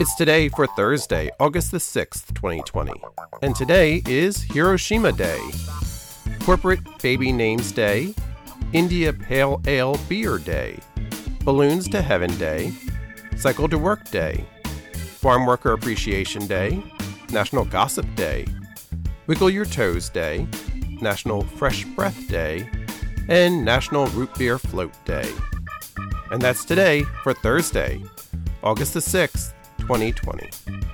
It's today for Thursday, August the 6th, 2020. And today is Hiroshima Day, Corporate Baby Names Day, India Pale Ale Beer Day, Balloons to Heaven Day, Cycle to Work Day, Farm Worker Appreciation Day, National Gossip Day, Wiggle Your Toes Day, National Fresh Breath Day, and National Root Beer Float Day. And that's today for Thursday, August the 6th, 2020.